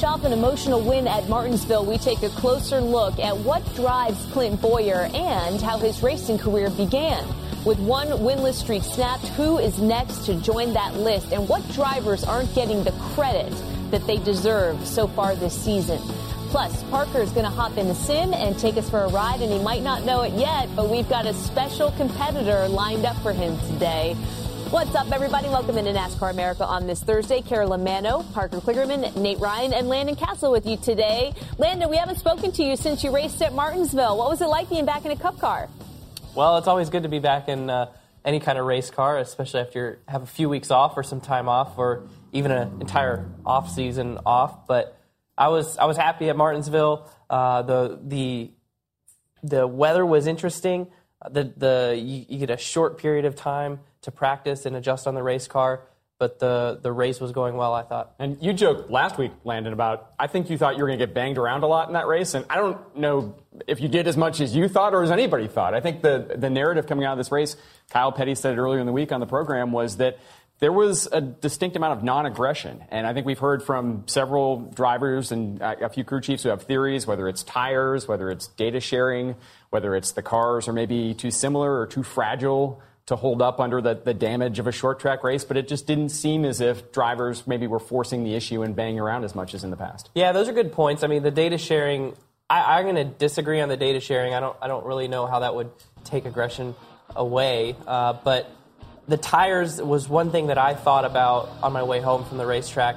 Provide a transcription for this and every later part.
Fresh off an emotional win at Martinsville, we take a closer look at what drives Clint Bowyer and how his racing career began. With one winless streak snapped, who is next to join that list and what drivers aren't getting the credit that they deserve so far this season? Plus, Parker is going to hop in the sim and take us for a ride, and he might not know it yet, but we've got a special competitor lined up for him today. What's up, everybody? Welcome into NASCAR America on this Thursday. Carolyn Manno, Parker Kligerman, Nate Ryan, and Landon Cassill with you today. Landon, we haven't spoken to you since you raced at Martinsville. What was it like being back in a Cup car? Well, it's always good to be back in uh, any kind of race car, especially after you have a few weeks off or some time off, or even an entire off season off. But I was I was happy at Martinsville. Uh, the the the weather was interesting. The the you, you get a short period of time to practice and adjust on the race car. But the, the race was going well, I thought. And you joked last week, Landon, about I think you thought you were going to get banged around a lot in that race. And I don't know if you did as much as you thought or as anybody thought. I think the, the narrative coming out of this race, Kyle Petty said it earlier in the week on the program, was that there was a distinct amount of non-aggression. And I think we've heard from several drivers and a few crew chiefs who have theories, whether it's tires, whether it's data sharing, whether it's the cars are maybe too similar or too fragile to hold up under the, the damage of a short track race, but it just didn't seem as if drivers maybe were forcing the issue and banging around as much as in the past. Yeah, those are good points. I mean, the data sharing, I, am going to disagree on the data sharing. I don't, I don't really know how that would take aggression away, uh, but the tires was one thing that I thought about on my way home from the racetrack.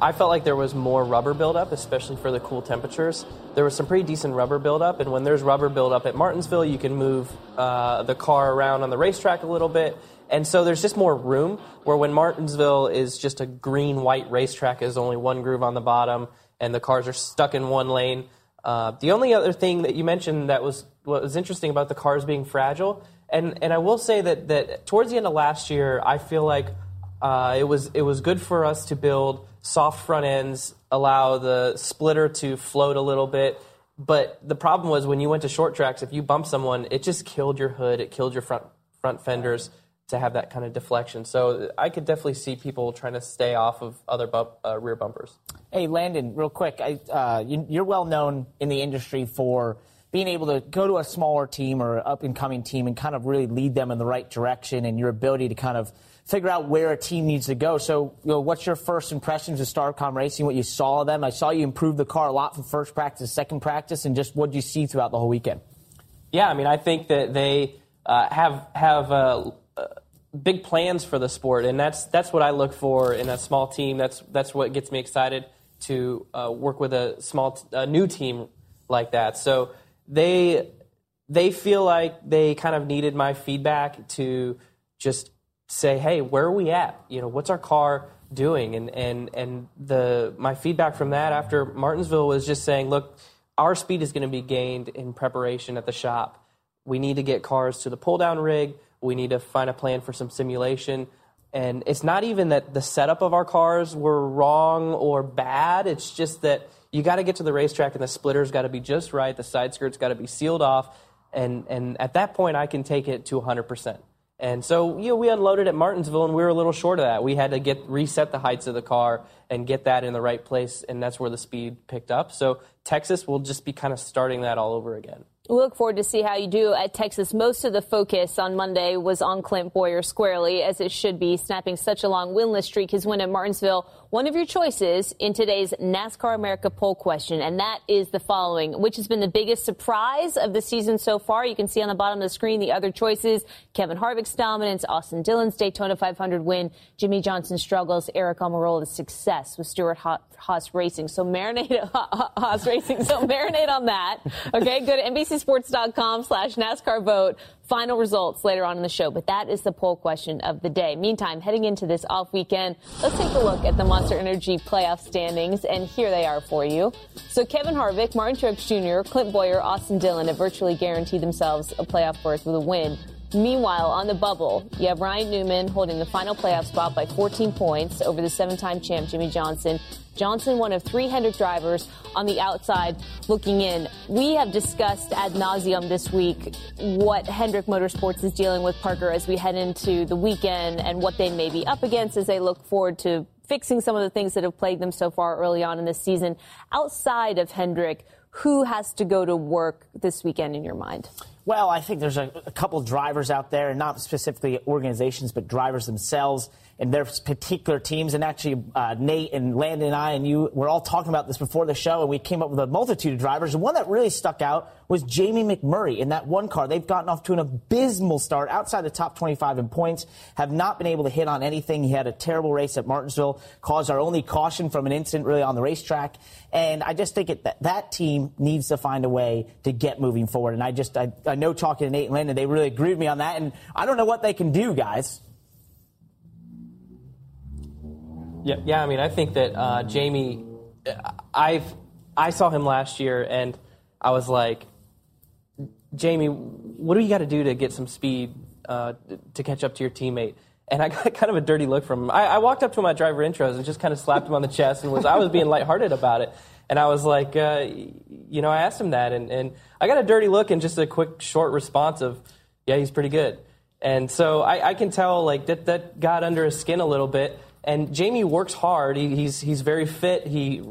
I felt like there was more rubber buildup, especially for the cool temperatures. There was some pretty decent rubber buildup, and when there's rubber buildup at Martinsville, you can move uh, the car around on the racetrack a little bit. And so there's just more room. Where when Martinsville is just a green white racetrack, there's only one groove on the bottom, and the cars are stuck in one lane. Uh, the only other thing that you mentioned that was what was interesting about the cars being fragile, and and I will say that that towards the end of last year, I feel like uh, it was it was good for us to build soft front ends, allow the splitter to float a little bit. But the problem was when you went to short tracks, if you bump someone, it just killed your hood, it killed your front front fenders to have that kind of deflection. So I could definitely see people trying to stay off of other bump, uh, rear bumpers. Hey, Landon, real quick, I, uh, you, are well known in the industry for being able to go to a smaller team or up and coming team and kind of really lead them in the right direction and your ability to kind of figure out where a team needs to go. So, you know, what's your first impressions of Starcom Racing? What you saw of them? I saw you improve the car a lot from first practice, second practice, and just what did you see throughout the whole weekend? Yeah, I mean, I think that they uh, have have uh, uh, big plans for the sport, and that's that's what I look for in a small team. That's that's what gets me excited to uh, work with a small t- a new team like that. So they they feel like they kind of needed my feedback to just say, hey, where are we at? You know, what's our car doing? And and and the my feedback from that after Martinsville was just saying, look, our speed is going to be gained in preparation at the shop. We need to get cars to the pull down rig. We need to find a plan for some simulation. And it's not even that the setup of our cars were wrong or bad. It's just that you got to get to the racetrack and the splitter's got to be just right. The side skirt's got to be sealed off. And, and at that point, I can take it to 100%. And so, you know, we unloaded at Martinsville and we were a little short of that. We had to get reset the heights of the car and get that in the right place, and that's where the speed picked up. So Texas will just be kind of starting that all over again. We look forward to see how you do at Texas. Most of the focus on Monday was on Clint Bowyer squarely, as it should be, snapping such a long winless streak. His win at Martinsville one of your choices in today's NASCAR America poll question, and that is the following, which has been the biggest surprise of the season so far. You can see on the bottom of the screen the other choices Kevin Harvick's dominance, Austin Dillon's Daytona 500 win, Jimmie Johnson's struggles, Aric Almirola's success with Stewart Haas Racing. So marinate, Haas Racing. So marinate on that. Okay, go to NBCSports.com slash NASCAR vote final results later on in the show, but that is the poll question of the day. Meantime, heading into this off weekend, let's take a look at the Monster Energy playoff standings, and here they are for you. So Kevin Harvick, Martin Truex Jr., Clint Bowyer, Austin Dillon have virtually guaranteed themselves a playoff berth with a win. Meanwhile, on the bubble, you have Ryan Newman holding the final playoff spot by 14 points over the seven-time champ Jimmie Johnson. Johnson, one of three Hendrick drivers on the outside looking in. We have discussed ad nauseum this week what Hendrick Motorsports is dealing with, Parker, as we head into the weekend and what they may be up against as they look forward to fixing some of the things that have plagued them so far early on in this season. Outside of Hendrick, who has to go to work this weekend in your mind? Well, I think there's a, a couple drivers out there, and not specifically organizations, but drivers themselves and their particular teams. And actually, uh, Nate and Landon and I and you were all talking about this before the show, and we came up with a multitude of drivers. And one that really stuck out was Jamie McMurray in that one car. They've gotten off to an abysmal start outside the top 25 in points, have not been able to hit on anything. He had a terrible race at Martinsville, caused our only caution from an incident really on the racetrack. And I just think it, that that team needs to find a way to get moving forward. And I just, I, I know talking to Nate and Landon, they really agreed with me on that. And I don't know what they can do, guys. Yeah, yeah. I mean, I think that uh, Jamie, I've I saw him last year, and I was like, Jamie, what do you got to do to get some speed uh, to catch up to your teammate? And I got kind of a dirty look from him. I, I, walked up to him at driver intros and just kind of slapped him on the chest, and was I was being lighthearted about it. And I was like, uh, you know, I asked him that, and, and I got a dirty look and just a quick, short response of, yeah, he's pretty good. And so I, I can tell like that that got under his skin a little bit. And Jamie works hard. He, he's he's very fit. He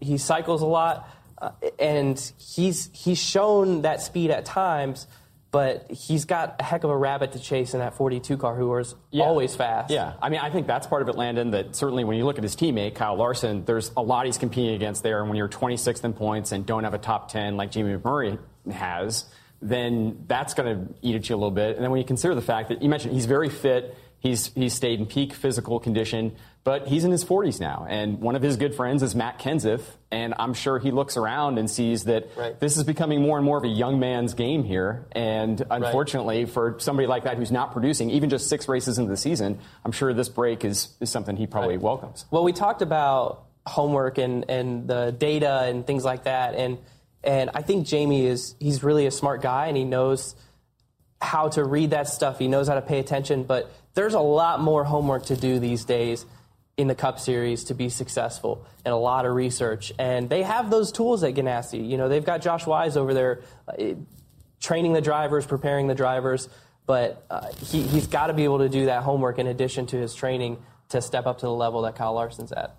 he cycles a lot, uh, and he's he's shown that speed at times. But he's got a heck of a rabbit to chase in that 42 car, who is yeah. always fast. Yeah, I mean, I think that's part of it, Landon. That certainly when you look at his teammate Kyle Larson, there's a lot he's competing against there. And when you're 26th in points and don't have a top 10 like Jamie McMurray has, then that's going to eat at you a little bit. And then when you consider the fact that you mentioned he's very fit, He's, he's stayed in peak physical condition, but he's in his 40s now. And one of his good friends is Matt Kenseth. And I'm sure he looks around and sees that right. this is becoming more and more of a young man's game here. And unfortunately, right. for somebody like that who's not producing, even just six races into the season, I'm sure this break is, is something he probably right. welcomes. Well, we talked about homework and, and the data and things like that. And, and I think Jamie is, he's really a smart guy and he knows how to read that stuff. He knows how to pay attention, but there's a lot more homework to do these days in the Cup Series to be successful and a lot of research. And they have those tools at Ganassi. You know, they've got Josh Wise over there uh, training the drivers, preparing the drivers, but uh, he, he's got to be able to do that homework in addition to his training to step up to the level that Kyle Larson's at.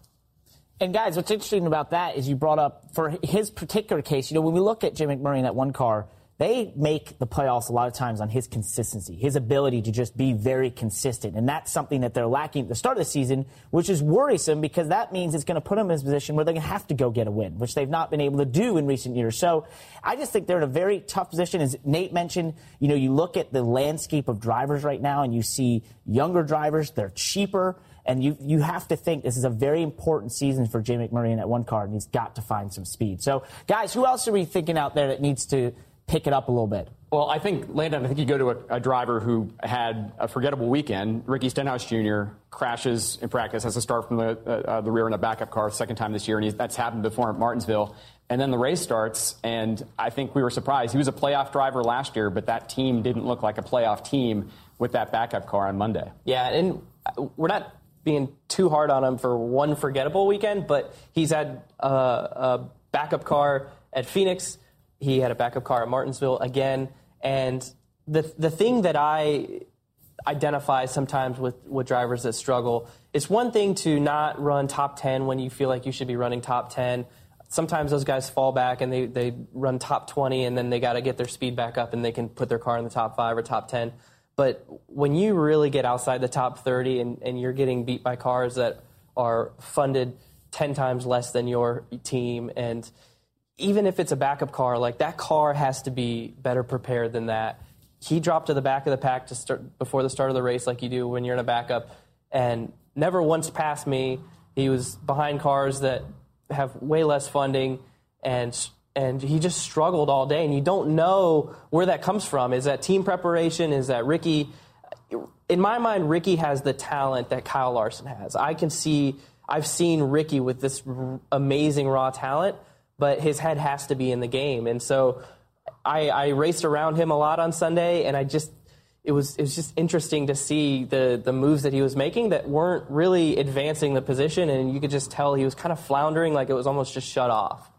And guys, what's interesting about that is you brought up for his particular case, you know, when we look at Jim McMurray in that one car, they make the playoffs a lot of times on his consistency, his ability to just be very consistent. And that's something that they're lacking at the start of the season, which is worrisome because that means it's going to put them in a position where they're going to have to go get a win, which they've not been able to do in recent years. So I just think they're in a very tough position. As Nate mentioned, you know, you look at the landscape of drivers right now and you see younger drivers, they're cheaper. And you, you have to think this is a very important season for Jay McMurray in that one car, and he's got to find some speed. So, guys, who else are we thinking out there that needs to pick it up a little bit? Well, I think, Landon, I think you go to a, a driver who had a forgettable weekend. Ricky Stenhouse Jr. crashes in practice, has to start from the, uh, uh, the rear in a backup car, second time this year, and that's happened before at Martinsville. And then the race starts, and I think we were surprised. He was a playoff driver last year, but that team didn't look like a playoff team with that backup car on Monday. Yeah, and we're not being too hard on him for one forgettable weekend, but he's had a, a backup car at Phoenix he had a backup car at Martinsville again. And the, the thing that I identify sometimes with, with drivers that struggle, it's one thing to not run top 10 when you feel like you should be running top 10. Sometimes those guys fall back and they, they run top 20 and then they got to get their speed back up and they can put their car in the top 5 or top 10. But when you really get outside the top 30 and, and you're getting beat by cars that are funded 10 times less than your team. And even if it's a backup car, like that car has to be better prepared than that. He dropped to the back of the pack to start before the start of the race, like you do when you're in a backup, and never once passed me. He was behind cars that have way less funding, and and he just struggled all day. And you don't know where that comes from. Is that team preparation? Is that Ricky? In my mind, Ricky has the talent that Kyle Larson has. I can see. I've seen Ricky with this amazing raw talent, but his head has to be in the game. And so I, I raced around him a lot on Sunday, and I just it was it was just interesting to see the the moves that he was making that weren't really advancing the position, and you could just tell he was kind of floundering, like it was almost just shut off.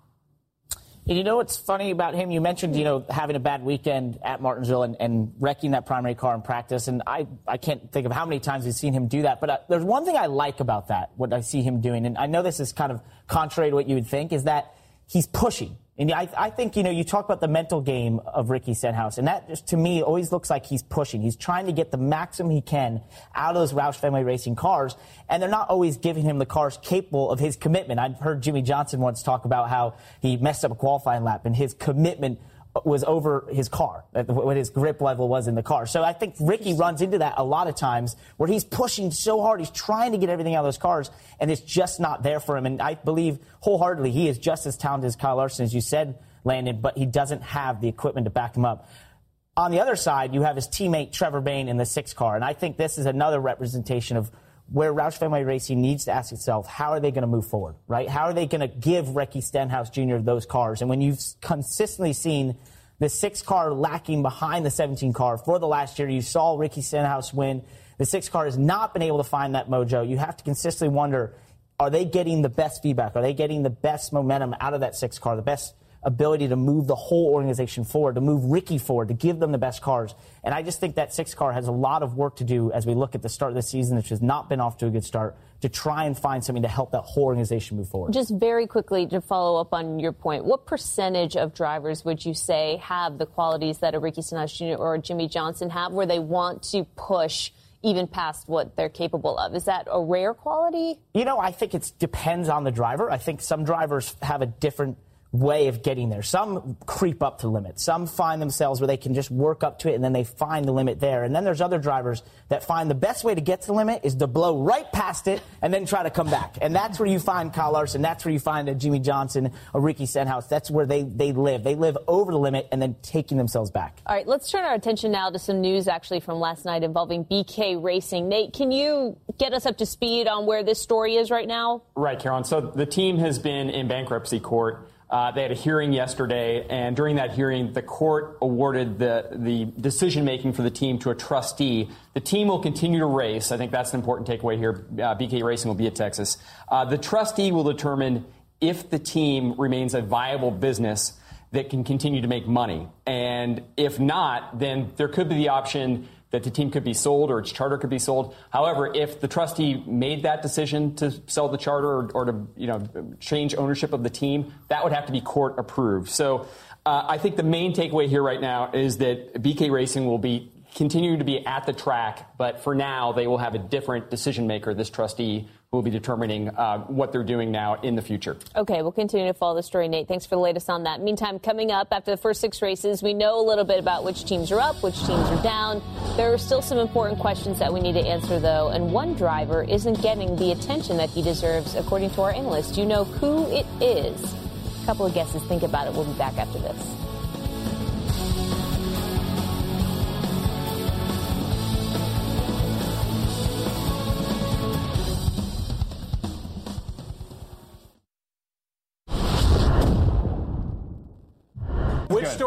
And you know what's funny about him? You mentioned, you know, having a bad weekend at Martinsville and, and wrecking that primary car in practice. And I, I can't think of how many times we've seen him do that. But uh, there's one thing I like about that, what I see him doing. And I know this is kind of contrary to what you would think, is that he's pushing. And I, I think, you know, you talk about the mental game of Ricky Stenhouse, and that just to me always looks like he's pushing. He's trying to get the maximum he can out of those Roush Fenway Racing cars, and they're not always giving him the cars capable of his commitment. I've heard Jimmie Johnson once talk about how he messed up a qualifying lap, and his commitment was over his car, what his grip level was in the car. So I think Ricky runs into that a lot of times where he's pushing so hard, he's trying to get everything out of those cars, and it's just not there for him. And I believe wholeheartedly he is just as talented as Kyle Larson, as you said, Landon, but he doesn't have the equipment to back him up. On the other side, you have his teammate Trevor Bayne in the six car, and I think this is another representation of where Roush Fenway Racing needs to ask itself, how are they going to move forward, right? How are they going to give Ricky Stenhouse Jr. those cars? And when you've consistently seen the six car lacking behind the 17 car for the last year, you saw Ricky Stenhouse win. The six car has not been able to find that mojo. You have to consistently wonder, are they getting the best feedback? Are they getting the best momentum out of that six car, the best ability to move the whole organization forward, to move Ricky forward, to give them the best cars. And I just think that six car has a lot of work to do as we look at the start of the season, which has not been off to a good start, to try and find something to help that whole organization move forward. Just very quickly to follow up on your point, what percentage of drivers would you say have the qualities that a Ricky Stenhouse Jr. or a Jimmie Johnson have where they want to push? even past what they're capable of. Is that a rare quality? You know, I think it depends on the driver. I think some drivers have a different way of getting there. Some creep up to the limit. Some find themselves where they can just work up to it and then they find the limit there. And then there's other drivers that find the best way to get to the limit is to blow right past it and then try to come back. And that's where you find Kyle Larson. That's where you find a Jimmie Johnson, a Ricky Stenhouse. That's where they, they live. They live over the limit and then taking themselves back. All right, let's turn our attention now to some news actually from last night involving BK Racing. Nate, can you get us up to speed on where this story is right now? Right, Carolyn. So the team has been in bankruptcy court. Uh, they had a hearing yesterday, and during that hearing, the court awarded the, the decision making for the team to a trustee. The team will continue to race. I think that's an important takeaway here. Uh, BK Racing will be at Texas. Uh, the trustee will determine if the team remains a viable business that can continue to make money. And if not, then there could be the option that the team could be sold or its charter could be sold. However, if the trustee made that decision to sell the charter or, or to you know change ownership of the team, that would have to be court approved. So uh, I think the main takeaway here right now is that BK Racing will be continuing to be at the track, but for now they will have a different decision maker, this trustee, will be determining uh, what they're doing now in the future. Okay, we'll continue to follow the story, Nate. Thanks for the latest on that. Meantime, coming up after the first six races, we know a little bit about which teams are up, which teams are down. There are still some important questions that we need to answer, though, and one driver isn't getting the attention that he deserves, according to our analyst. Do you know who it is. A couple of guesses. Think about it. We'll be back after this.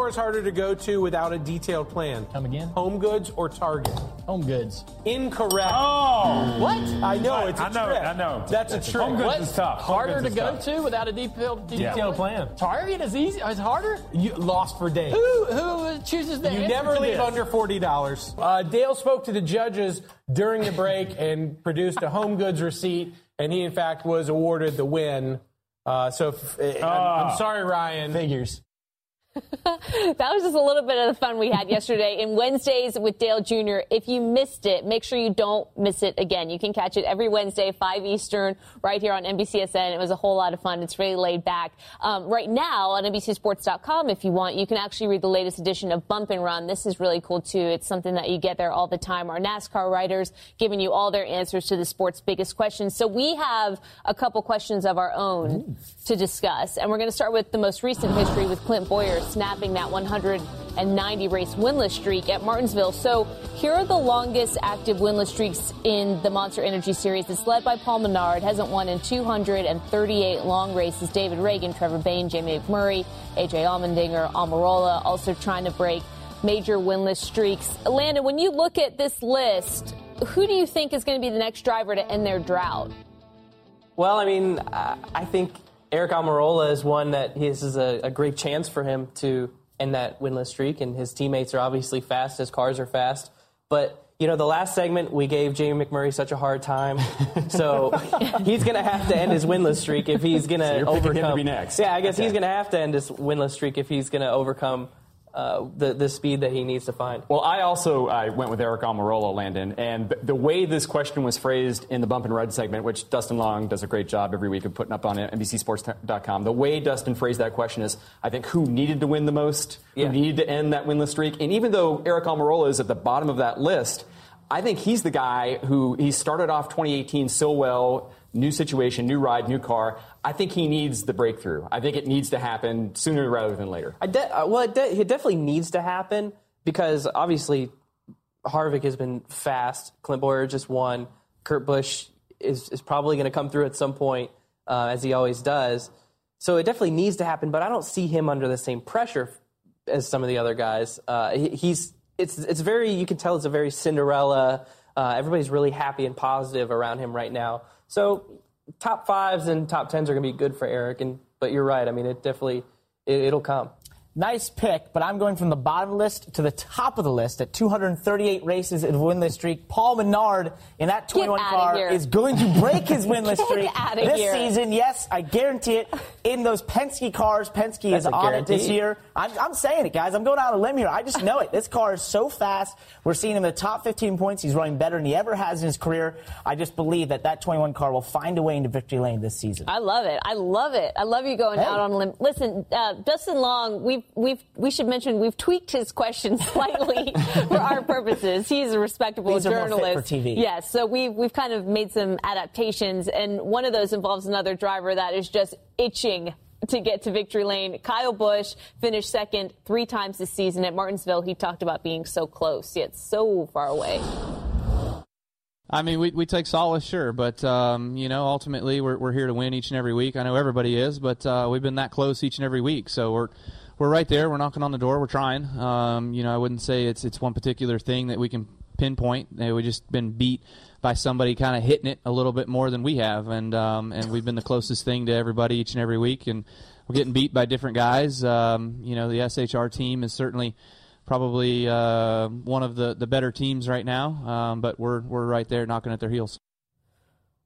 Store is harder to go to without a detailed plan? Come again? Home Goods or Target? Home Goods. Incorrect. Oh! What? I know it's a I know, trick. I know. That's a trick. Home Goods What? is tough. Home harder Goods to is go tough. to without a detailed, detailed, Detailed plan. Target is easy. It's harder. You lost for days. Who who chooses the You answer never to leave this? under forty dollars. Uh, Dale spoke to the judges during the break and produced a home goods receipt, and he in fact was awarded the win. Uh, so if, uh, I'm, I'm sorry, Ryan. Figures. that was just a little bit of the fun we had yesterday in Wednesdays with Dale Jr. If you missed it, make sure you don't miss it again. You can catch it every Wednesday, 5 Eastern, right here on NBCSN. It was a whole lot of fun. It's really laid back. Um, right now on NBCSports.com, if you want, you can actually read the latest edition of Bump and Run. This is really cool too. It's something that you get there all the time. Our NASCAR writers giving you all their answers to the sport's biggest questions. So we have a couple questions of our own to discuss, and we're going to start with the most recent history with Clint Bowyer snapping that 190 race winless streak at Martinsville. So here are the longest active winless streaks in the Monster Energy Series. It's led by Paul Menard, hasn't won in 238 long races. David Ragan, Trevor Bayne, Jamie McMurray, AJ Allmendinger, Almirola also trying to break major winless streaks. Landon, when you look at this list, who do you think is going to be the next driver to end their drought? Well, I mean, uh, I think Aric Almirola is one that this is a, a, great chance for him to end that winless streak, and his teammates are obviously fast. His cars are fast, but you know, the last segment we gave Jamie McMurray such a hard time, so he's going to have to end his winless streak if he's going so to overcome. Him to be next. Yeah, I guess okay. he's going to have to end his winless streak if he's going to overcome uh, the the speed that he needs to find. Well, I also I went with Aric Almirola, Landon, and the way this question was phrased in the Bump and Run segment, which Dustin Long does a great job every week of putting up on NBCSports.com. The way Dustin phrased that question is, I think, who needed to win the most, yeah. who needed to end that winless streak, and even though Aric Almirola is at the bottom of that list. I think he's the guy who he started off 2018 so well, new situation, new ride, new car. I think he needs the breakthrough. I think it needs to happen sooner rather than later. De- uh, well, it, de- it, definitely needs to happen because obviously Harvick has been fast. Clint Bowyer just won. Kurt Busch is, is probably going to come through at some point, uh, as he always does. So it definitely needs to happen, but I don't see him under the same pressure as some of the other guys. Uh, he, he's it's it's very you can tell it's a very Cinderella. Uh, everybody's really happy and positive around him right now. So top fives and top tens are going to be good for Aric. And but you're right. I mean, it definitely it, it'll come. Nice pick, but I'm going from the bottom of the list to the top of the list at 238 races in winless streak. Paul Menard in that 21 car is going to break his winless streak this here. season. Yes, I guarantee it. In those Penske cars, Penske That's is on it this year. I'm, I'm, saying it, guys. I'm going out on a limb here. I just know it. This car is so fast. We're seeing him in the top 15 points. He's running better than he ever has in his career. I just believe that that 21 car will find a way into victory lane this season. I love it. I love it. I love you going Hey. out on a limb. Listen, uh, Dustin Long, we've we've we should mention we've tweaked his question slightly for our purposes. He's a respectable These are more fit journalist. for TV. Yes, so we've we've kind of made some adaptations, and one of those involves another driver that is just itching to get to victory lane. Kyle Busch finished second three times this season at Martinsville. He talked about being so close yet so far away. I mean, we, we take solace, sure, but um, you know, ultimately we're we're here to win each and every week. I know everybody is, but uh, we've been that close each and every week, so we're we're right there. We're knocking on the door. We're trying. Um, you know, I wouldn't say it's it's one particular thing that we can pinpoint. Uh, We've just been beat by somebody kind of hitting it a little bit more than we have, and um, and we've been the closest thing to everybody each and every week, and we're getting beat by different guys. Um, you know, the SHR team is certainly probably uh, one of the, the better teams right now, um, but we're we're right there knocking at their heels.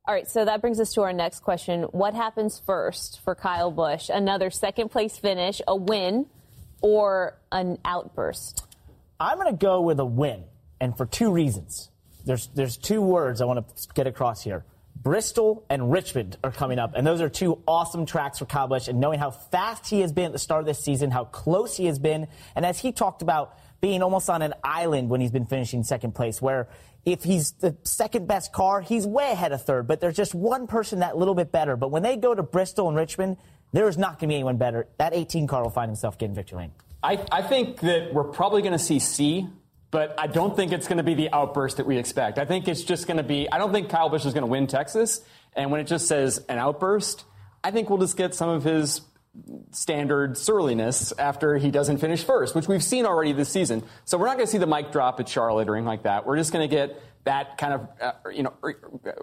All right, so that brings us to our next question. What happens first for Kyle Busch? Another second place finish, a win, or an outburst? I'm going to go with a win, and for two reasons. There's there's two words I want to get across here. Bristol and Richmond are coming up, and those are two awesome tracks for Kyle Busch. And knowing how fast he has been at the start of this season, how close he has been, and as he talked about being almost on an island when he's been finishing second place, where if he's the second best car, he's way ahead of third, but there's just one person that little bit better. But when they go to Bristol and Richmond, there is not going to be anyone better. That 18 car will find himself getting victory lane. I, I think that we're probably going to see C, but I don't think it's going to be the outburst that we expect. I think it's just going to be, I don't think Kyle Busch is going to win Texas. And when it just says an outburst, I think we'll just get some of his standard surliness after he doesn't finish first, which we've seen already this season. So we're not going to see the mic drop at Charlotte or anything like that. We're just going to get that kind of uh, you know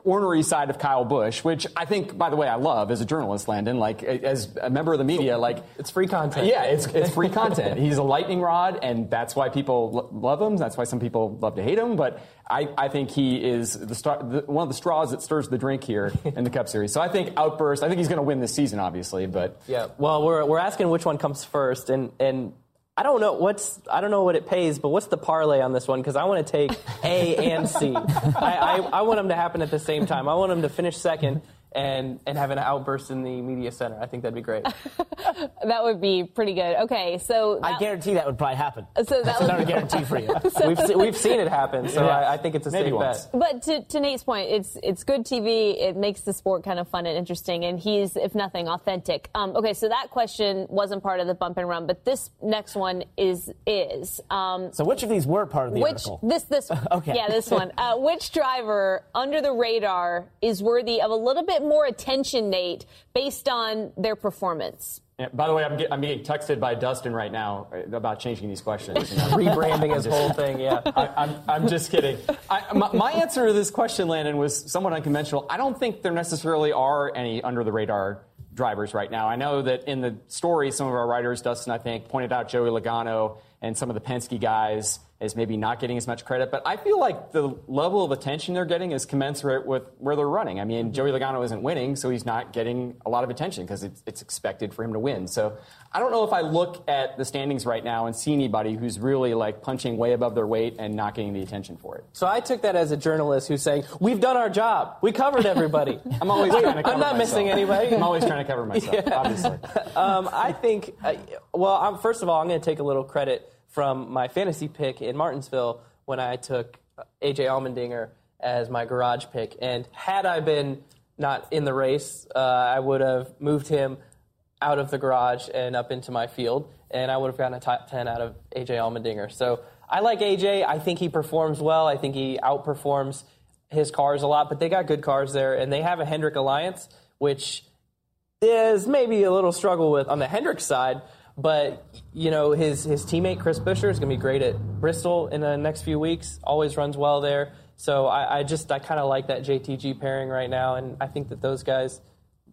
ornery side of Kyle Busch, which I think, by the way, I love as a journalist, Landon. Like as a member of the media, like it's free content. Yeah, it's it's free content. He's a lightning rod, and that's why people lo- love him. That's why some people love to hate him. But I, I think he is the, star, the one of the straws that stirs the drink here in the Cup Series. So I think outburst. I think he's going to win this season, obviously. But yeah, well, we're we're asking which one comes first, and and I don't know what's I don't know what it pays, but what's the parlay on this one? Because I want to take A and C. I, I, I want them to happen at the same time. I want them to finish second and and have an outburst in the media center. I think that'd be great. that would be pretty good. Okay, so I guarantee that would probably happen. So that That's would- another guarantee for you. we've se- we've seen it happen, so Yeah. I, I think it's a Maybe safe once. bet. But to, to Nate's point, it's it's good TV. It makes the sport kind of fun and interesting, and he's, if nothing, authentic. Um, okay, so that question wasn't part of the bump and run, but this next one is is. Um, So which of these were part of the which article? this this Okay. yeah this one. Uh, which driver under the radar is worthy of a little bit more attention, Nate, based on their performance? Yeah, by the way, I'm, get, I'm being texted by Dustin right now uh, about changing these questions. You know? Rebranding his I'm whole thing, yeah. I, I'm, I'm just kidding. I, my, my answer to this question, Landon, was somewhat unconventional. I don't think there necessarily are any under the radar drivers right now. I know that in the story, some of our writers, Dustin, I think, pointed out Joey Logano and some of the Penske guys as maybe not getting as much credit. But I feel like the level of attention they're getting is commensurate with where they're running. I mean, Joey Logano isn't winning, so he's not getting a lot of attention because it's, it's expected for him to win. So I don't know if I look at the standings right now and see anybody who's really like punching way above their weight and not getting the attention for it. So I took that as a journalist who's saying, "We've done our job. We covered everybody." I'm always trying to cover I'm not myself. missing anybody. I'm always trying to cover myself, obviously. um, I think, uh, well, I'm, first of all, I'm going to take a little credit from my fantasy pick in Martinsville when I took AJ Allmendinger as my garage pick. And had I been not in the race, uh, I would have moved him out of the garage and up into my field, and I would have gotten a top 10 out of AJ Allmendinger. So I like AJ. I think he performs well. I think he outperforms his cars a lot, but they got good cars there, and they have a Hendrick Alliance, which is maybe a little struggle with on the Hendrick side, but you know his his teammate Chris Buescher is going to be great at Bristol in the next few weeks. Always runs well there. So I, I just I kind of like that JTG pairing right now, and I think that those guys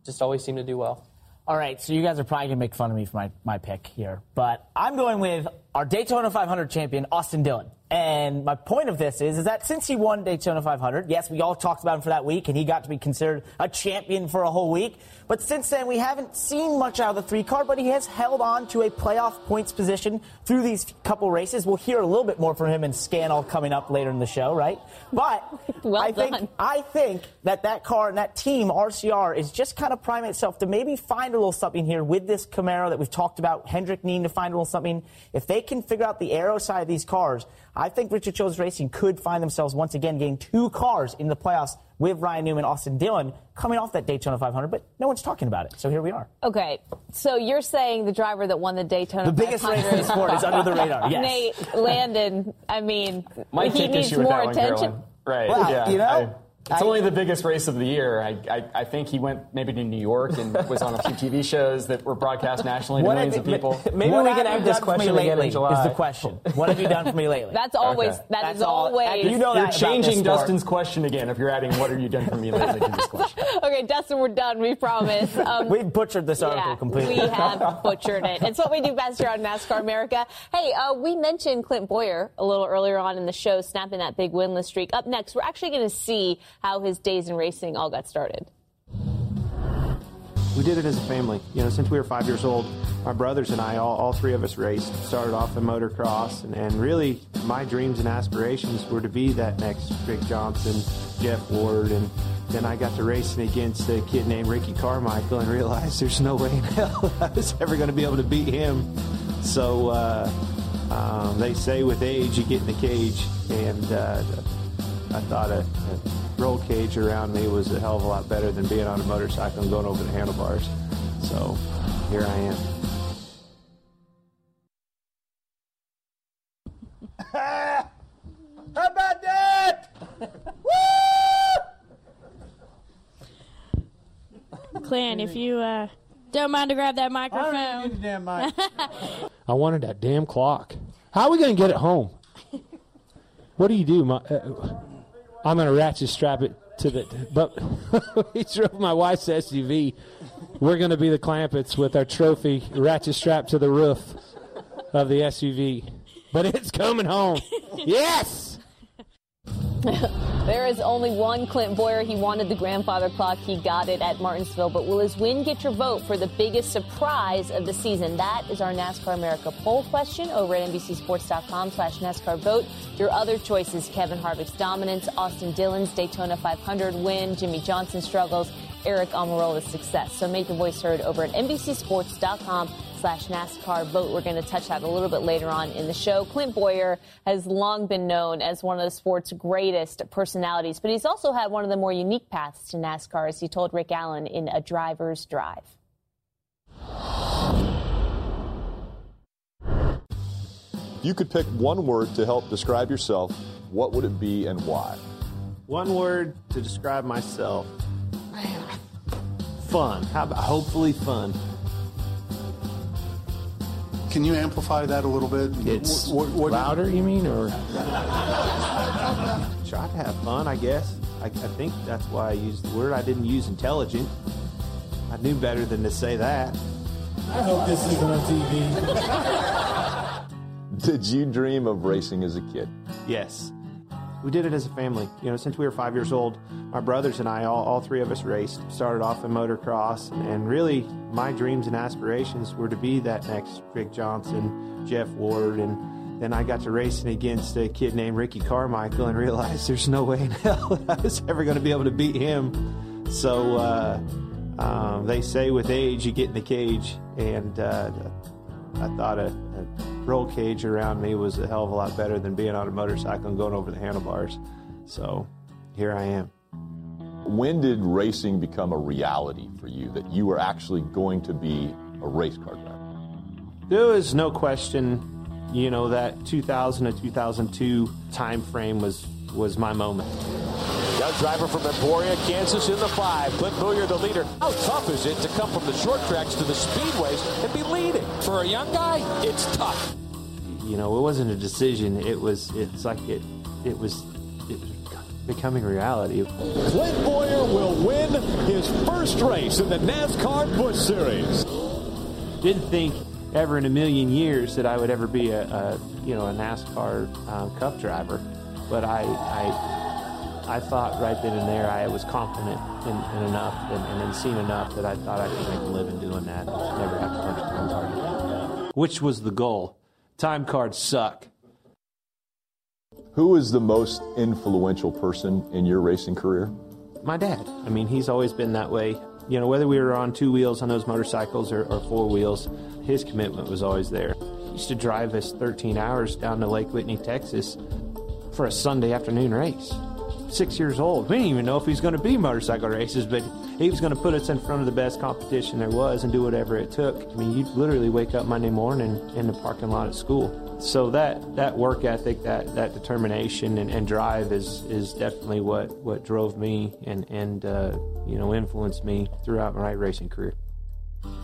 just always seem to do well. All right, so you guys are probably going to make fun of me for my, my pick here, but I'm going with our Daytona 500 champion, Austin Dillon. And my point of this is, is that since he won Daytona 500, yes, we all talked about him for that week, and he got to be considered a champion for a whole week. But since then, we haven't seen much out of the three car, but he has held on to a playoff points position through these couple races. We'll hear a little bit more from him and Scannell coming up later in the show, right? But Well I think done. I think that that car and that team, RCR, is just kind of priming itself to maybe find a little something here with this Camaro that we've talked about. Hendrick needing to find a little something. If they can figure out the aero side of these cars, I think Richard Childress Racing could find themselves once again getting two cars in the playoffs with Ryan Newman, Austin Dillon coming off that Daytona 500, but no one's talking about it. So here we are. Okay, so you're saying the driver that won the Daytona The biggest race in the sport is under the radar. Yes. Nate Landon. I mean, Might he needs more that one, attention. Carolyn. Right. Well, yeah. you know, I- it's I- only the biggest race of the year. I, I, I think he went maybe to New York and was on a few TV shows that were broadcast nationally to What millions have of people. Maybe What we can you have this done for question again lately in July. Is the question. What have you done for me lately? That's always Okay. that That's is all- always. You know You're that about this changing sport. Dustin's question again if you're adding what have you done for me lately to this question. Okay, Dustin, we're done. We promise. Um, We butchered this article yeah, completely. we have butchered it. It's what we do best here on NASCAR America. Hey, uh, we mentioned Clint Bowyer a little earlier on in the show, snapping that big winless streak. Up next, we're actually going to see how his days in racing all got started. We did it as a family. You know, since we were five years old, my brothers and I, all, all three of us raced. Started off in motocross, and, and really my dreams and aspirations were to be that next Rick Johnson, Jeff Ward, and then I got to racing against a kid named Ricky Carmichael and realized there's no way in hell I was ever going to be able to beat him. So uh, um, they say with age you get in the cage, and uh, I thought a roll cage around me was a hell of a lot better than being on a motorcycle and going over the handlebars. So here I am. How about that? Woo! Clan, if you uh, don't mind to grab that microphone. damn mic. I wanted that damn clock. How are we going to get it home? What do you do? My, uh, I'm going to ratchet strap it to the. But we drove my wife's SUV. We're going to be the Clampetts with our trophy ratchet strapped to the roof of the SUV. But it's coming home. Yes! There is only one Clint Bowyer. He wanted the grandfather clock. He got it at Martinsville. But will his win get your vote for the biggest surprise of the season? That is our NASCAR America poll question over at NBCSports.com slash NASCAR vote. Your other choices, Kevin Harvick's dominance, Austin Dillon's Daytona 500 win, Jimmie Johnson struggles, Aric Almirola's success. So make your voice heard over at NBCSports.com slash NASCAR vote. We're going to touch that a little bit later on in the show. Clint Bowyer has long been known as one of the sport's greatest personalities, but he's also had one of the more unique paths to NASCAR, as he told Rick Allen in A Driver's Drive. If you could pick one word to help describe yourself, what would it be and why? One word to describe myself. Fun. How about hopefully fun? Can you amplify that a little bit? It's What- what- louder, you mean, or try to have fun, I guess. I, I think that's why I used the word. I didn't use intelligent. I knew better than to say that. I hope this isn't on TV. Did you dream of racing as a kid? Yes. We did it as a family. You know, since we were five years old, my brothers and I, all, all three of us raced. Started off in motocross, and, really my dreams and aspirations were to be that next Rick Johnson, Jeff Ward, and then I got to racing against a kid named Ricky Carmichael and realized there's no way in hell that I was ever going to be able to beat him. So uh, um, they say with age you get in the cage, and uh, I thought a, a roll cage around me was a hell of a lot better than being on a motorcycle and going over the handlebars. So here I am. When did racing become a reality for you that you were actually going to be a race car driver? There was no question, you know, that 2000 to 2002 time frame was was my moment. Young driver from Emporia, Kansas in the five. Clint Bowyer, the leader. How tough is it to come from the short tracks to the speedways and be leading? For a young guy, it's tough. You know, it wasn't a decision. It was. It's like it. It was. It was becoming reality. Clint Bowyer will win his first race in the NASCAR Busch Series. Didn't think ever in a million years that I would ever be a, a you know a NASCAR uh, Cup driver, but I, I I thought right then and there I was confident in, in enough and, and in seen enough that I thought I could make a living doing that. and Never have to punch a time card. Which was the goal. Time cards suck. Who is the most influential person in your racing career? My dad. I mean, he's always been that way. You know, whether we were on two wheels on those motorcycles or, or four wheels, his commitment was always there. He used to drive us 13 hours down to Lake Whitney, Texas for a Sunday afternoon race. Six years old. We didn't even know if he was going to be motorcycle races, but he was going to put us in front of the best competition there was and do whatever it took. I mean, you'd literally wake up Monday morning in the parking lot at school. So that, that work ethic, that, that determination and, and drive is, is definitely what, what drove me and, and uh, you know, influenced me throughout my racing career.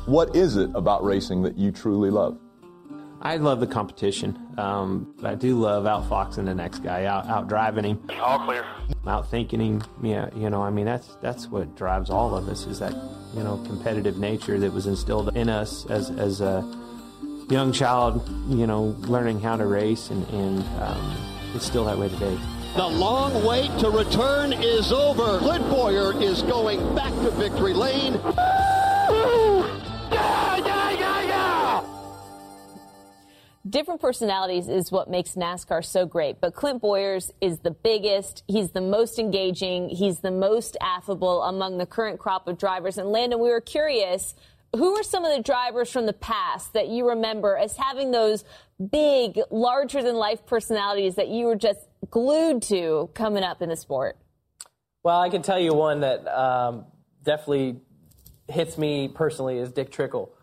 What is it about racing that you truly love? I love the competition. Um, I do love outfoxing the next guy, out out driving him, All clear. out thinking him. Yeah, you know, I mean that's that's what drives all of us is that you know competitive nature that was instilled in us as as a young child. You know, learning how to race, and and um, it's still that way today. The long wait to return is over. Clint Bowyer is going back to victory lane. Different personalities is what makes NASCAR so great, but Clint Bowyer's is the biggest. He's the most engaging. He's the most affable among the current crop of drivers. And Landon, we were curious, who are some of the drivers from the past that you remember as having those big, larger than life personalities that you were just glued to coming up in the sport? Well, I can tell you one that um, definitely hits me personally is Dick Trickle.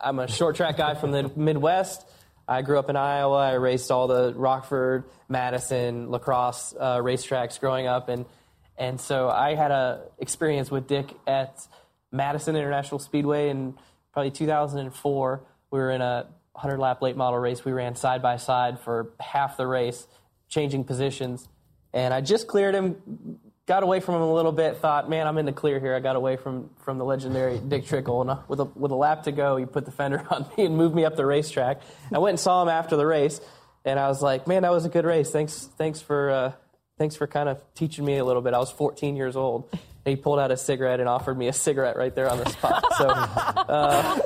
I'm a short track guy from the Midwest. I grew up in Iowa. I raced all the Rockford, Madison, La Crosse uh, racetracks growing up, and and so I had a experience with Dick at Madison International Speedway in probably 2004. We were in a 100 lap late model race. We ran side by side for half the race, changing positions. and I just cleared him, got away from him a little bit, thought, man, I'm in the clear here. I got away from, from the legendary Dick Trickle. And uh, with a, with a lap to go, he put the fender on me and moved me up the racetrack. I went and saw him after the race, and I was like, man, that was a good race. Thanks, thanks for, uh, thanks for kind of teaching me a little bit. I was 14 years old. And he pulled out a cigarette and offered me a cigarette right there on the spot. So, uh,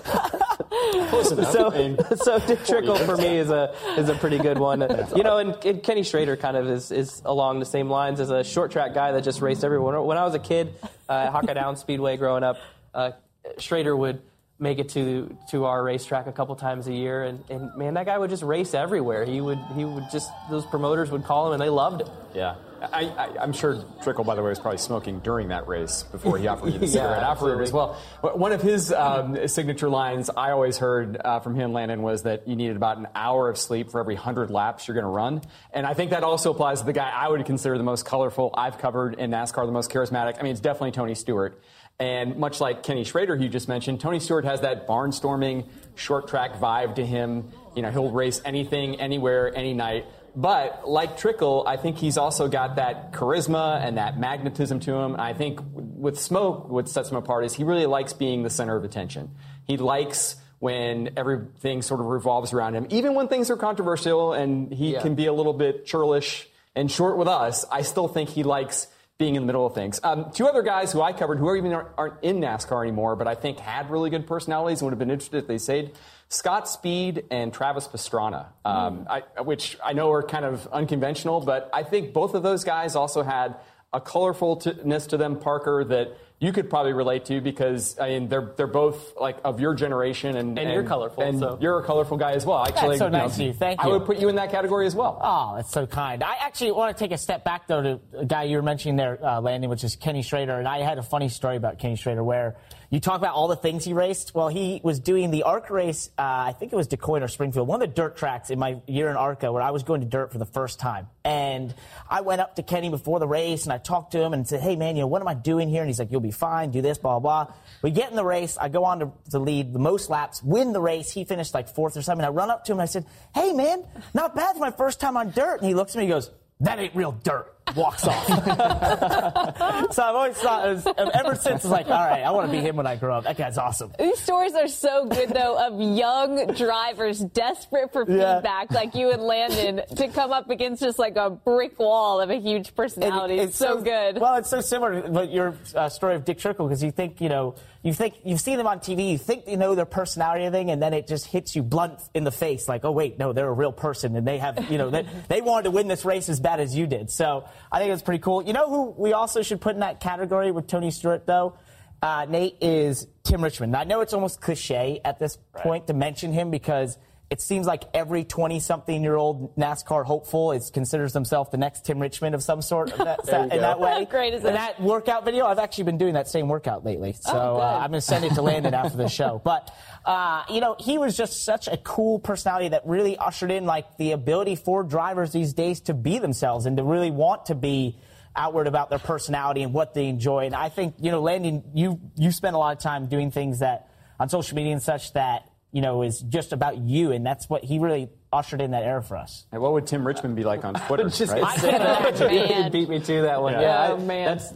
so, so Dick Trickle for me is a is a pretty good one. You know, and, and Kenny Schrader kind of is, is along the same lines as a short track guy that just raced everyone. When I was a kid uh, at Hawkeye Down Speedway growing up, uh, Schrader would make it to to our racetrack a couple times a year, and, and man, that guy would just race everywhere. He would he would just those promoters would call him, and they loved him. Yeah. I, I, I'm sure Trickle, by the way, was probably smoking during that race before he offered you the Yeah, cigarette afterward absolutely. as well. But One of his um, signature lines I always heard uh, from him, Landon, was that you needed about an hour of sleep for every 100 laps you're going to run. And I think that also applies to the guy I would consider the most colorful I've covered in NASCAR, the most charismatic. I mean, it's definitely Tony Stewart. And much like Kenny Schrader, who you just mentioned, Tony Stewart has that barnstorming, short track vibe to him. You know, he'll race anything, anywhere, any night. But like Trickle, I think he's also got that charisma and that magnetism to him. I think with Smoke, what sets him apart is he really likes being the center of attention. He likes when everything sort of revolves around him, even when things are controversial and he Yeah. can be a little bit churlish and short with us. I still think he likes being in the middle of things. Um, two other guys who I covered who are even aren't, in NASCAR anymore, but I think had really good personalities and would have been interested if they stayed. Scott Speed and Travis Pastrana, um, I, which I know are kind of unconventional, but I think both of those guys also had a colorfulness to them, Parker, that you could probably relate to because I mean they're they're both like of your generation and And you're colorful, and so. you're a colorful guy as well. Actually, so you know, nice of you. Thank I you. would put you in that category as well. Oh, that's so kind. I actually want to take a step back, though, to a guy you were mentioning there, uh, Landon, which is Kenny Schrader. And I had a funny story about Kenny Schrader where you talk about all the things he raced. Well, he was doing the ARCA race, uh, I think it was DuQuoin or Springfield, one of the dirt tracks in my year in ARCA where I was going to dirt for the first time. And I went up to Kenny before the race and I talked to him and said, hey, man, you know, what am I doing here? And he's like, you'll be fine, do this, blah, blah, blah. We get in the race. I go on to, to lead the most laps, win the race. He finished like fourth or something. I run up to him and I said, hey, man, not bad for my first time on dirt. And he looks at me and he goes, that ain't real dirt. Walks off. so I've always thought, was, ever since, it's like, all right, I want to be him when I grow up. That guy's awesome. These stories are so good, though, of young drivers desperate for Yeah. feedback, like you and Landon, to come up against just like a brick wall of a huge personality. It- it's so, good. Well, it's so similar to your uh, story of Dick Trickle because you think, you know, you think you've seen them on TV, you think you know their personality and thing, and then it just hits you blunt in the face, like, oh wait, no, they're a real person, and they have, you know, they, they wanted to win this race as bad as you did. So I think it's pretty cool. You know who we also should put in that category with Tony Stewart though? Uh, Nate is Tim Richmond. I know it's almost cliche at this point to mention him because it seems like every 20 something year old NASCAR hopeful is considers themselves the next Tim Richmond of some sort that, in go. that way. How great is And that? that workout video, I've actually been doing that same workout lately. So Oh, uh, I'm going to send it to Landon after the show. But, uh, you know, he was just such a cool personality that really ushered in like the ability for drivers these days to be themselves and to really want to be outward about their personality and what they enjoy. And I think, you know, Landon, you, you spend a lot of time doing things that on social media and such that, you know, is just about you. And that's what he really ushered in that era for us. And what would Tim Richmond be like on Twitter? Just right? I can't imagine. Man. You beat me to that one. Oh, yeah. Yeah, Oh, I- man. that's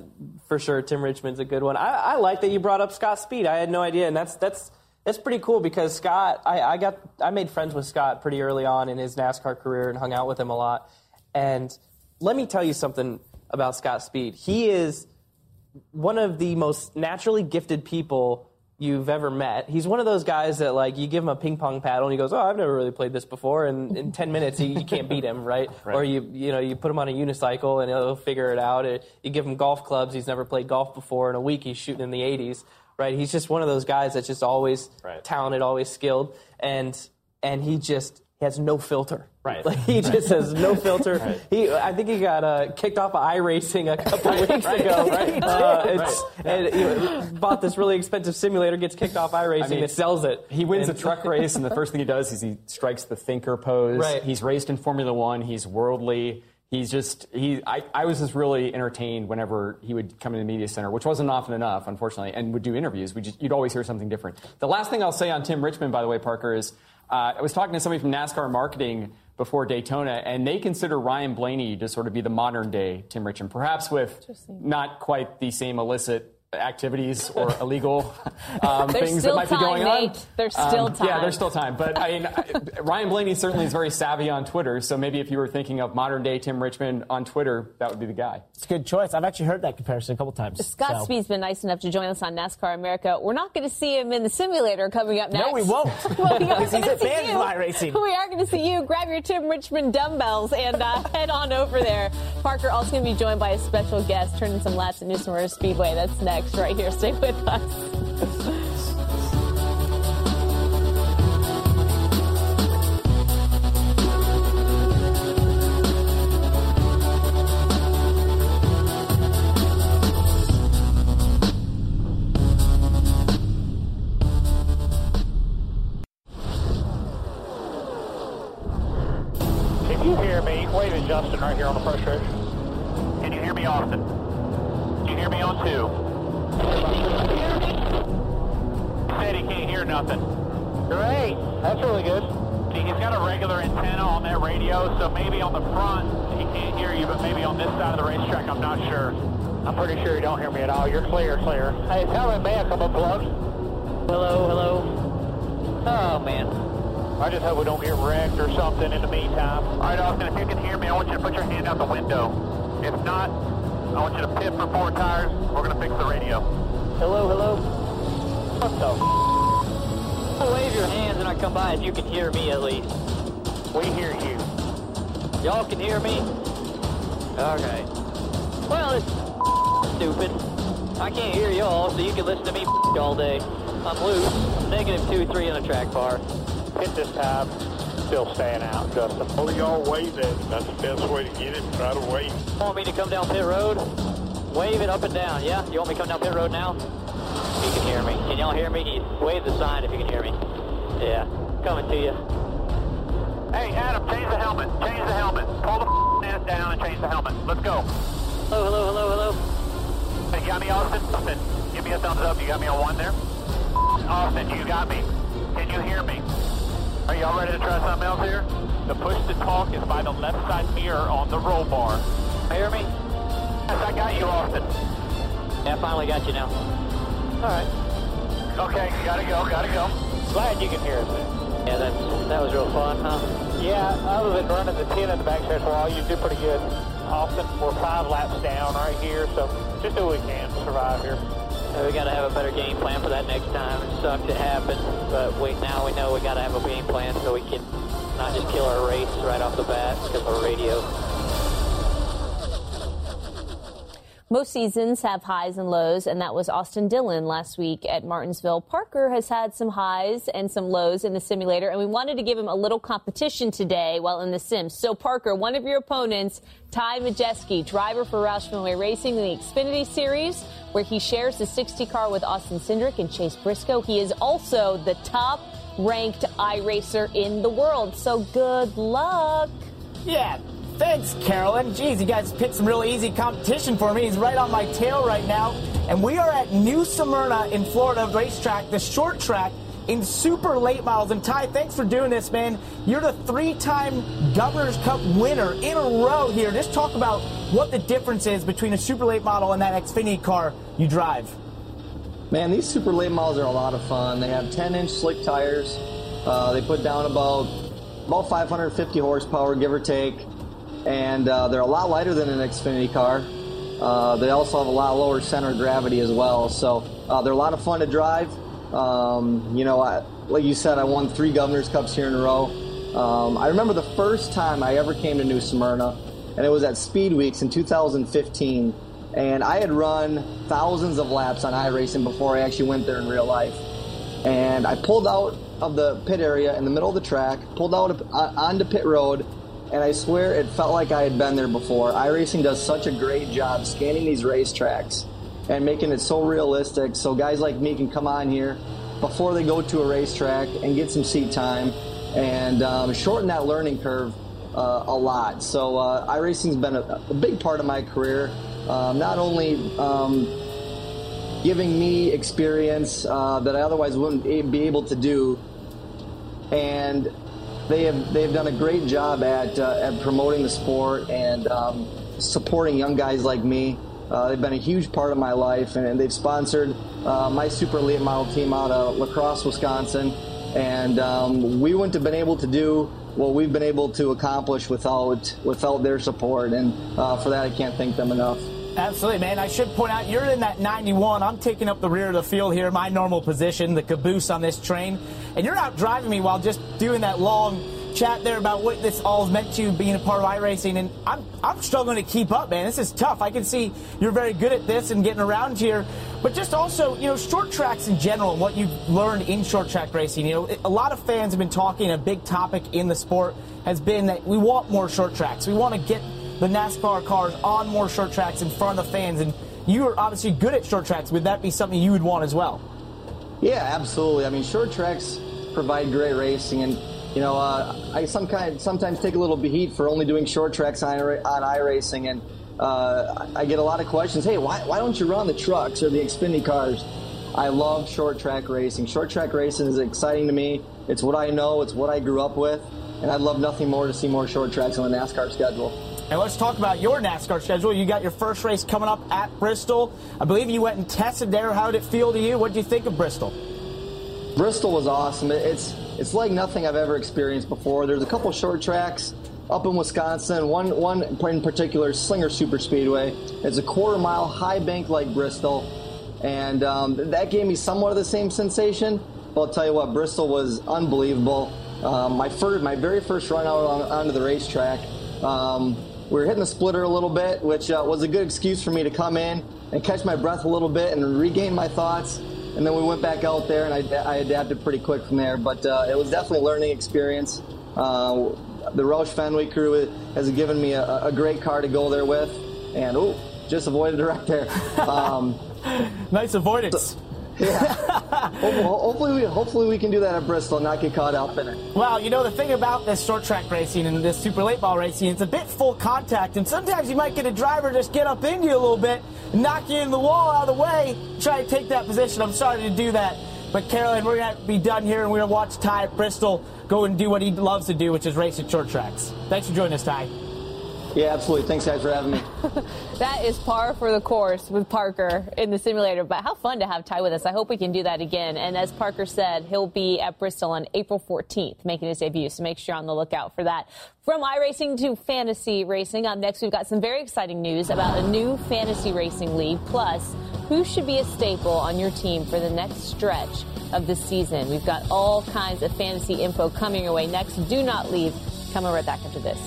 for sure. Tim Richmond's a good one. I, I like that you brought up Scott Speed. I had no idea, and that's that's that's pretty cool because Scott. I, I got I made friends with Scott pretty early on in his NASCAR career and hung out with him a lot. And let me tell you something about Scott Speed. He is one of the most naturally gifted people you've ever met. He's one of those guys that like you give him a ping pong paddle and he goes, "Oh, I've never really played this before," and in 10 minutes you, you can't beat him, right? Or you you know you put him on a unicycle and he'll figure it out. Or you give him golf clubs, he's never played golf before. In a week he's shooting in the 80s, right? He's just one of those guys that's just always talented, always skilled, and and he just he has no filter. Right. Like, he just has no filter. He, I think he got uh, kicked off of iRacing a couple weeks ago. Right. Uh, it's, and he bought this really expensive simulator, gets kicked off iRacing, I mean, and sells it. He wins And- a truck race, and the first thing he does is he strikes the thinker pose. Right. He's raced in Formula One. He's worldly. He's just he. I, I was just really entertained whenever he would come in the media center, which wasn't often enough, unfortunately, and would do interviews. We just, you'd always hear something different. The last thing I'll say on Tim Richmond, by the way, Parker, is uh, I was talking to somebody from NASCAR marketing before Daytona, and they consider Ryan Blaney to sort of be the modern day Tim Richmond, perhaps with not quite the same illicit activities or illegal um, things that might time, be going Nate. on. There's still Um, Yeah, there's still time. But I mean, Ryan Blaney certainly is very savvy on Twitter. So maybe if you were thinking of modern day Tim Richmond on Twitter, that would be the guy. It's a good choice. I've actually heard that comparison a couple times. Scott so. Speed's been nice enough to join us on NASCAR America. We're not going to see him in the simulator coming up next. No, we won't. well, we are he's going to at see Vanity you. Racing. We are going to see you. Grab your Tim Richmond dumbbells and uh, head on over there. Parker also going to be joined by a special guest, turning some laps at New Smyrna Speedway. That's next, right here. Stay with us. Uh, staying out, Justin. Oh, y'all wave it. That's the best way to get it. Try to wave. Want me to come down pit road? Wave it up and down, yeah? You want me to come down pit road now? You can hear me. Can y'all hear me? Wave the sign if you can hear me. Yeah, coming to you. Hey, Adam, change the helmet. Change the helmet. Pull the ass down and change the helmet. Let's go. Hello, hello, hello, hello. Hey, you got me, Austin? Austin, give me a thumbs up. You got me on one there? Austin, you got me. Can you hear me? Are y'all ready to try something else here? The push to talk is by the left side mirror on the roll bar. Hear me? Yes, I got you, Austin. Yeah, I finally got you now. All right. Okay, gotta go, gotta go. Glad you can hear us. Yeah, that that was real fun, huh? Yeah, other than running the 10 in the back backstretch wall, you did pretty good. Austin, we're five laps down right here, so just do what we can to survive here. We got to have a better game plan for that next time. It sucked it happened, but we now we know we got to have a game plan so we can not just kill our race right off the bat because of our radio. Most seasons have highs and lows, and that was Austin Dillon last week at Martinsville. Parker has had some highs and some lows in the simulator, and we wanted to give him a little competition today while in the sim. So, Parker, one of your opponents, Ty Majeski, driver for Roush Fenway Racing in the Xfinity Series, where he shares the 60 car with Austin Cindric and Chase Briscoe. He is also the top ranked iRacer in the world. So, good luck. Yeah, thanks, Carolyn. Geez, you guys picked some really easy competition for me. He's right on my tail right now. And we are at New Smyrna in Florida racetrack, the short track in super late models. And Ty, thanks for doing this, man. You're the three-time Governor's Cup winner in a row here. Just talk about what the difference is between a super late model and that Xfinity car you drive. Man, these super late models are a lot of fun. They have 10-inch slick tires. Uh, they put down about about 550 horsepower, give or take, and uh, they're a lot lighter than an Xfinity car. Uh, they also have a lot lower center of gravity as well, so uh, they're a lot of fun to drive. Um, you know, I, like you said, I won three Governor's Cups here in a row. Um, I remember the first time I ever came to New Smyrna, and it was at Speed Weeks in 2015. And I had run thousands of laps on iRacing before I actually went there in real life. And I pulled out of the pit area in the middle of the track, pulled out uh, onto pit road, and I swear it felt like I had been there before. iRacing does such a great job scanning these racetracks and making it so realistic so guys like me can come on here before they go to a racetrack and get some seat time and um, shorten that learning curve uh, a lot. So uh, iRacing's been a, a big part of my career, um, not only um, giving me experience uh, that I otherwise wouldn't be able to do, and they have they have done a great job at uh, at promoting the sport and um, supporting young guys like me. Uh, they've been a huge part of my life, and, and they've sponsored uh, my super late model team out of La Crosse, Wisconsin. And um, we wouldn't have been able to do what we've been able to accomplish without without their support. And uh, for that, I can't thank them enough. Absolutely, man. I should point out you're in that 91. I'm taking up the rear of the field here, my normal position, the caboose on this train, and you're out driving me while just doing that long chat there about what this all is meant to being a part of iRacing, and I'm I'm struggling to keep up, man. This is tough. I can see you're very good at this and getting around here, but just also, you know, short tracks in general, and what you've learned in short track racing. You know, a lot of fans have been talking. A big topic in the sport has been that we want more short tracks. We want to get the NASCAR cars on more short tracks in front of the fans, and you are obviously good at short tracks. Would that be something you would want as well? Yeah, absolutely. I mean, short tracks provide great racing, and you know, uh, I some kind sometimes take a little heat for only doing short tracks on, on iRacing, and uh, I get a lot of questions. Hey, why, why don't you run the trucks or the Xfinity cars? I love short track racing. Short track racing is exciting to me. It's what I know. It's what I grew up with, and I'd love nothing more to see more short tracks on the NASCAR schedule. And let's talk about your NASCAR schedule. You got your first race coming up at Bristol. I believe you went and tested there. How did it feel to you? What did you think of Bristol? Bristol was awesome. It's it's like nothing I've ever experienced before. There's a couple short tracks up in Wisconsin. One one in particular, Slinger Super Speedway. It's a quarter mile high bank like Bristol, and um, that gave me somewhat of the same sensation. But I'll tell you what, Bristol was unbelievable. Um, my first, my very first run out on, onto the racetrack. Um, we were hitting the splitter a little bit, which uh, was a good excuse for me to come in and catch my breath a little bit and regain my thoughts. And then we went back out there, and I, I adapted pretty quick from there. But uh, it was definitely a learning experience. Uh, the Roush Fenway crew has given me a, a, great car to go there with, and oh, just avoided a wreck there. Um, nice avoidance. So, yeah. hopefully, we, hopefully we can do that at Bristol and not get caught up in it. Well, you know, the thing about this short track racing and this super late model racing, it's a bit full contact, and sometimes you might get a driver just get up into you a little bit, knock you in the wall out of the way, try to take that position. I'm sorry to do that. But Carolyn, we're going to be done here, and we're going to watch Ty at Bristol go and do what he loves to do, which is race at short tracks. Thanks for joining us, Ty. Yeah, absolutely. Thanks, guys, for having me. that is par for the course with Parker in the simulator. But how fun to have Ty with us. I hope we can do that again. And as Parker said, he'll be at Bristol on April 14th, making his debut. So make sure you're on the lookout for that. From iRacing to fantasy racing, up next, we've got some very exciting news about a new fantasy racing league. Plus, who should be a staple on your team for the next stretch of the season? We've got all kinds of fantasy info coming your way next. Do not leave. Coming right back after this.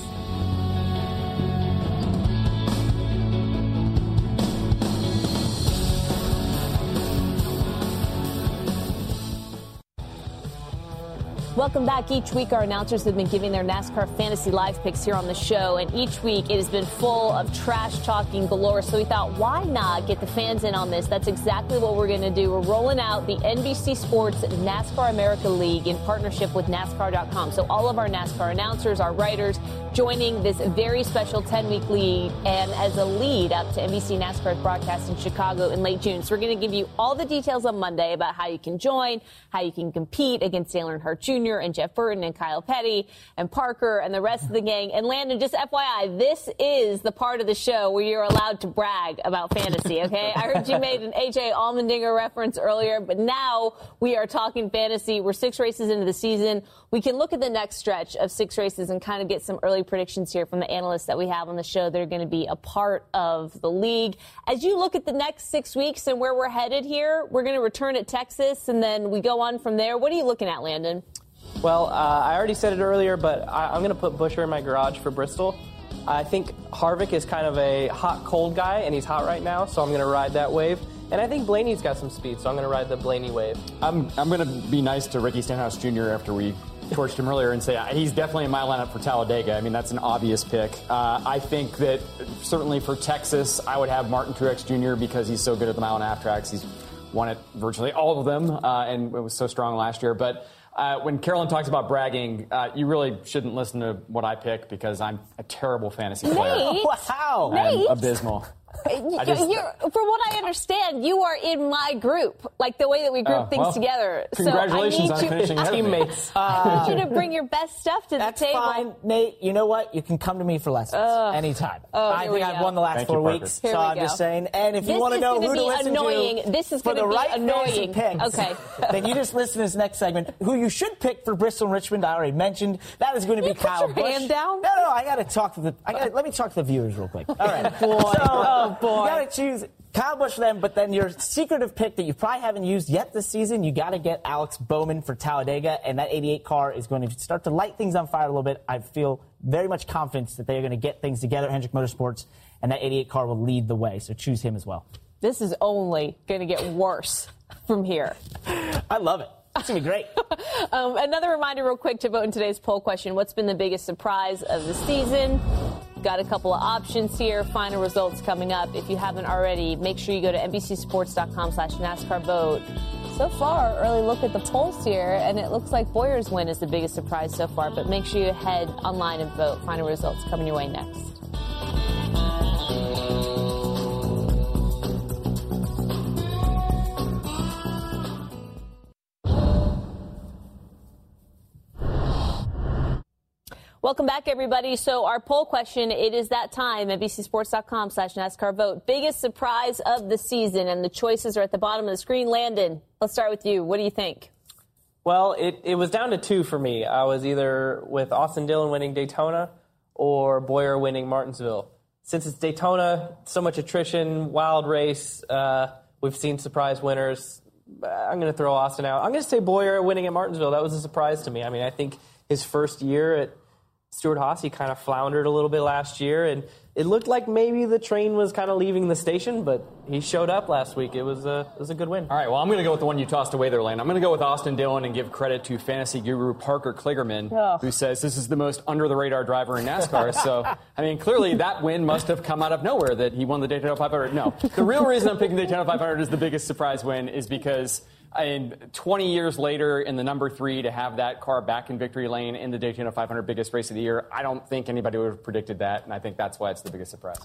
Welcome back. Each week, our announcers have been giving their NASCAR fantasy live picks here on the show, and each week it has been full of trash talking galore. So we thought, why not get the fans in on this? That's exactly what we're going to do. We're rolling out the NBC Sports NASCAR America League in partnership with NASCAR.com. So all of our NASCAR announcers, our writers, joining this very special 10 week lead and as a lead up to NBC NASCAR's broadcast in Chicago in late June. So we're going to give you all the details on Monday about how you can join, how you can compete against Dale Earnhardt Jr. and Jeff Burton and Kyle Petty and Parker and the rest of the gang. And Landon, just FYI, this is the part of the show where you're allowed to brag about fantasy, okay? I heard you made an AJ Allmendinger reference earlier, but now we are talking fantasy. We're six races into the season. We can look at the next stretch of six races and kind of get some early predictions here from the analysts that we have on the show that are going to be a part of the league. As you look at the next six weeks and where we're headed here, we're going to return at Texas and then we go on from there. What are you looking at, Landon? Well, uh, I already said it earlier, but I, am going to put Buescher in my garage for Bristol. I think Harvick is kind of a hot, cold guy, and he's hot right now, so I'm going to ride that wave. And I think Blaney's got some speed, so I'm going to ride the Blaney wave. I'm, I'm going to be nice to Ricky Stenhouse Jr. after we torched him earlier and say he's definitely in my lineup for Talladega. I mean, that's an obvious pick. Uh, I think that certainly for Texas, I would have Martin Truex Jr. because he's so good at the mile and a half tracks. He's won it virtually all of them, uh, and it was so strong last year. But uh, when Carolyn talks about bragging, uh, you really shouldn't listen to what I pick because I'm a terrible fantasy player. Nate. Wow. Nate. I'm abysmal. You- just- you're, from what I understand, you are in my group, like the way that we group Oh, things well, together. congratulations so I on need finishing you, ahead of me. Teammates. I need you to uh, bring your best stuff to That's the table. fine, Nate. You know what? You can come to me for lessons Ugh. anytime. Oh, I think I've won the last Thank four you, weeks, Here so we I'm go. just saying. And if you want to know who to listen annoying. to, This is for gonna the be right annoying. picks, Okay. then you just listen to this next segment. Who you should pick for Bristol and Richmond, I already mentioned. That is going to be You put Kyle your hand down? No, no, I got to talk to the. I got. Let me talk to the viewers real quick. All right, boy. So, oh, Oh, boy. You got to choose Kyle Busch for them, but then your secretive pick that you probably haven't used yet this season, you got to get Alex Bowman for Talladega, and that 88 car is going to start to light things on fire a little bit. I feel very much confidence that they are going to get things together Hendrick Motorsports, and that 88 car will lead the way. So choose him as well. This is only going to get worse from here. I love it. It's going to be great. Um, another reminder, real quick, to vote in today's poll question What's been the biggest surprise of the season? Got a couple of options here. Final results coming up. If you haven't already, make sure you go to NBCSports.com slash NASCAR vote. So far, early look at the polls here, and it looks like Bowyer's win is the biggest surprise so far. But make sure you head online and vote. Final results coming your way next. Welcome back, everybody. So our poll question, it is that time, NBCSports.com slash NASCAR vote. Biggest surprise of the season, and the choices are at the bottom of the screen. Landon, let's start with you. What do you think? Well, it, it was down to two for me. I was either with Austin Dillon winning Daytona or Bowyer winning Martinsville. Since it's Daytona, so much attrition, wild race, uh, we've seen surprise winners. I'm going to throw Austin out. I'm going to say Bowyer winning at Martinsville. That was a surprise to me. I mean, I think his first year at Stewart-Haas, he kind of floundered a little bit last year, and it looked like maybe the train was kind of leaving the station, but he showed up last week. It was a, it was a good win. All right, well, I'm going to go with the one you tossed away there, Lane. I'm going to go with Austin Dillon and give credit to fantasy guru Parker Kligerman, Oh. who says this is the most under the radar driver in NASCAR. so, I mean, clearly that win must have come out of nowhere that he won the Daytona 500. No, the real reason I'm picking Daytona 500 as the biggest surprise win is because. And 20 years later, in the number three, to have that car back in victory lane in the Daytona 500 biggest race of the year, I don't think anybody would have predicted that, and I think that's why it's the biggest surprise.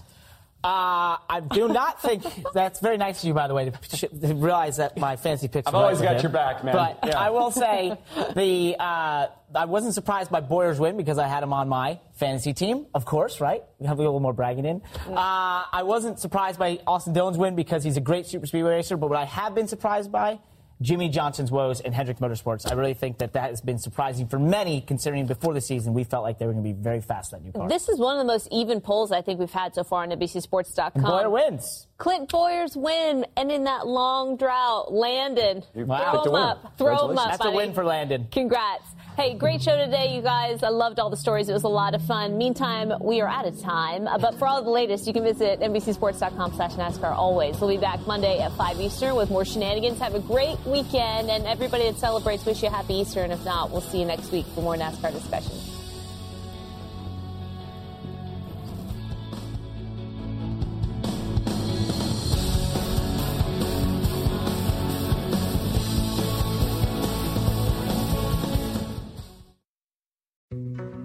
Uh, I do not think that's very nice of you, by the way, to, to realize that my fancy picks. I've always got him. your back, man. But Yeah. I will say the uh, I wasn't surprised by Bowyer's win because I had him on my fantasy team, of course, right? We have a little more bragging in. Uh, I wasn't surprised by Austin Dillon's win because he's a great super speedway racer. But what I have been surprised by. Jimmie Johnson's woes and Hendrick Motorsports. I really think that that has been surprising for many, considering before the season we felt like they were going to be very fast that new car. This is one of the most even polls I think we've had so far on NBCSports.com. And Bowyer wins. Clint Bowyer's win, and in that long drought, Landon. Wow. Throw him up. Throw him up. That's a win for Landon. Congrats. Hey, great show today, you guys. I loved all the stories. It was a lot of fun. Meantime, we are out of time. Uh, But for all the latest, you can visit NBCSports.com slash NASCAR always. We'll be back Monday at 5 Eastern with more shenanigans. Have a great weekend. And everybody that celebrates, wish you a happy Easter. And if not, we'll see you next week for more NASCAR discussion.